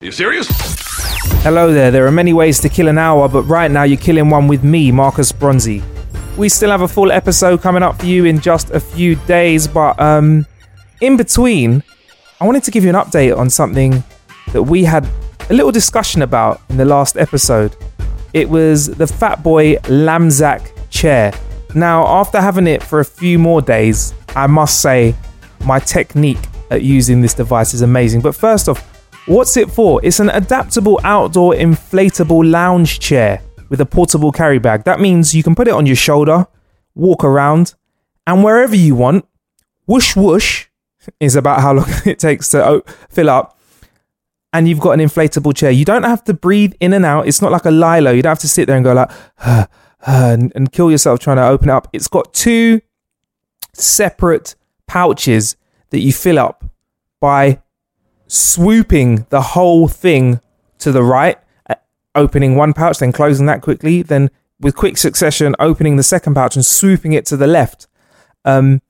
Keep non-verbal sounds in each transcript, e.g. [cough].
You serious? Hello there. There are many ways to kill an hour, but right now you're killing one with me, Marcus Bronzy. We still have a full episode coming up for you in just a few days, but um, in between, I wanted to give you an update on something that we had a little discussion about in the last episode. It was the Fat Boy Lamzac chair. Now, after having it for a few more days, I must say my technique at using this device is amazing. But first off, what's it for? It's an adaptable outdoor inflatable lounge chair with a portable carry bag. That means you can put it on your shoulder, walk around, and wherever you want. Whoosh whoosh [laughs] is about how long [laughs] it takes to fill up. And you've got an inflatable chair. You don't have to breathe in and out. It's not like a Lilo. You don't have to sit there and go like, [sighs] [sighs] and, and kill yourself trying to open it up. It's got two separate pouches that you fill up by swooping the whole thing to the right, uh, opening one pouch, then closing that quickly, then with quick succession, opening the second pouch and swooping it to the left. Um,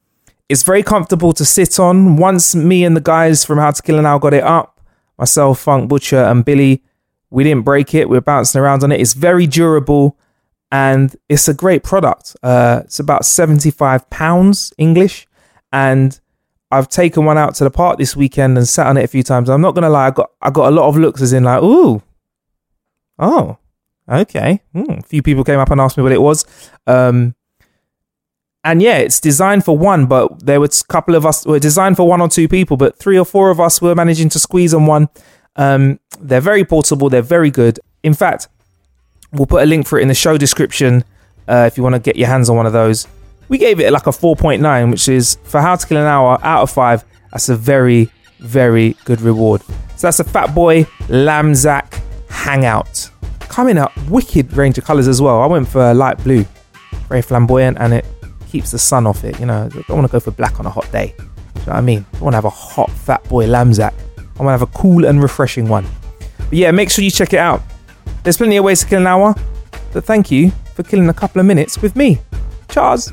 it's very comfortable to sit on. Once me and the guys from How to Kill an Hour got it up, myself, Funk Butcher, and Billy, we didn't break it. We are bouncing around on it. It's very durable and it's a great product. Uh, it's about 75 pounds English. And I've taken one out to the park this weekend and sat on it a few times. I'm not gonna lie, I got I got a lot of looks as in like, ooh, oh, okay. Hmm. A few people came up and asked me what it was. Um, and yeah, it's designed for one, but there was a couple of us were designed for one or two people, but three or four of us were managing to squeeze on one. Um, they're very portable. They're very good. In fact, we'll put a link for it in the show description uh, if you want to get your hands on one of those. We gave it like a 4.9, which is for How to Kill an Hour out of five. That's a very, very good reward. So that's a Fat Boy Lamzac Hangout. Coming up, wicked range of colours as well. I went for a light blue, very flamboyant, and it keeps the sun off it. You know, I don't want to go for black on a hot day. You know what I mean? I want to have a hot Fat Boy Lamzac. I want to have a cool and refreshing one. But yeah, make sure you check it out. There's plenty of ways to kill an hour, but thank you for killing a couple of minutes with me. Charles.